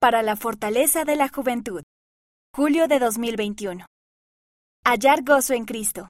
para la fortaleza de la juventud. Julio de 2021. Hallar gozo en Cristo.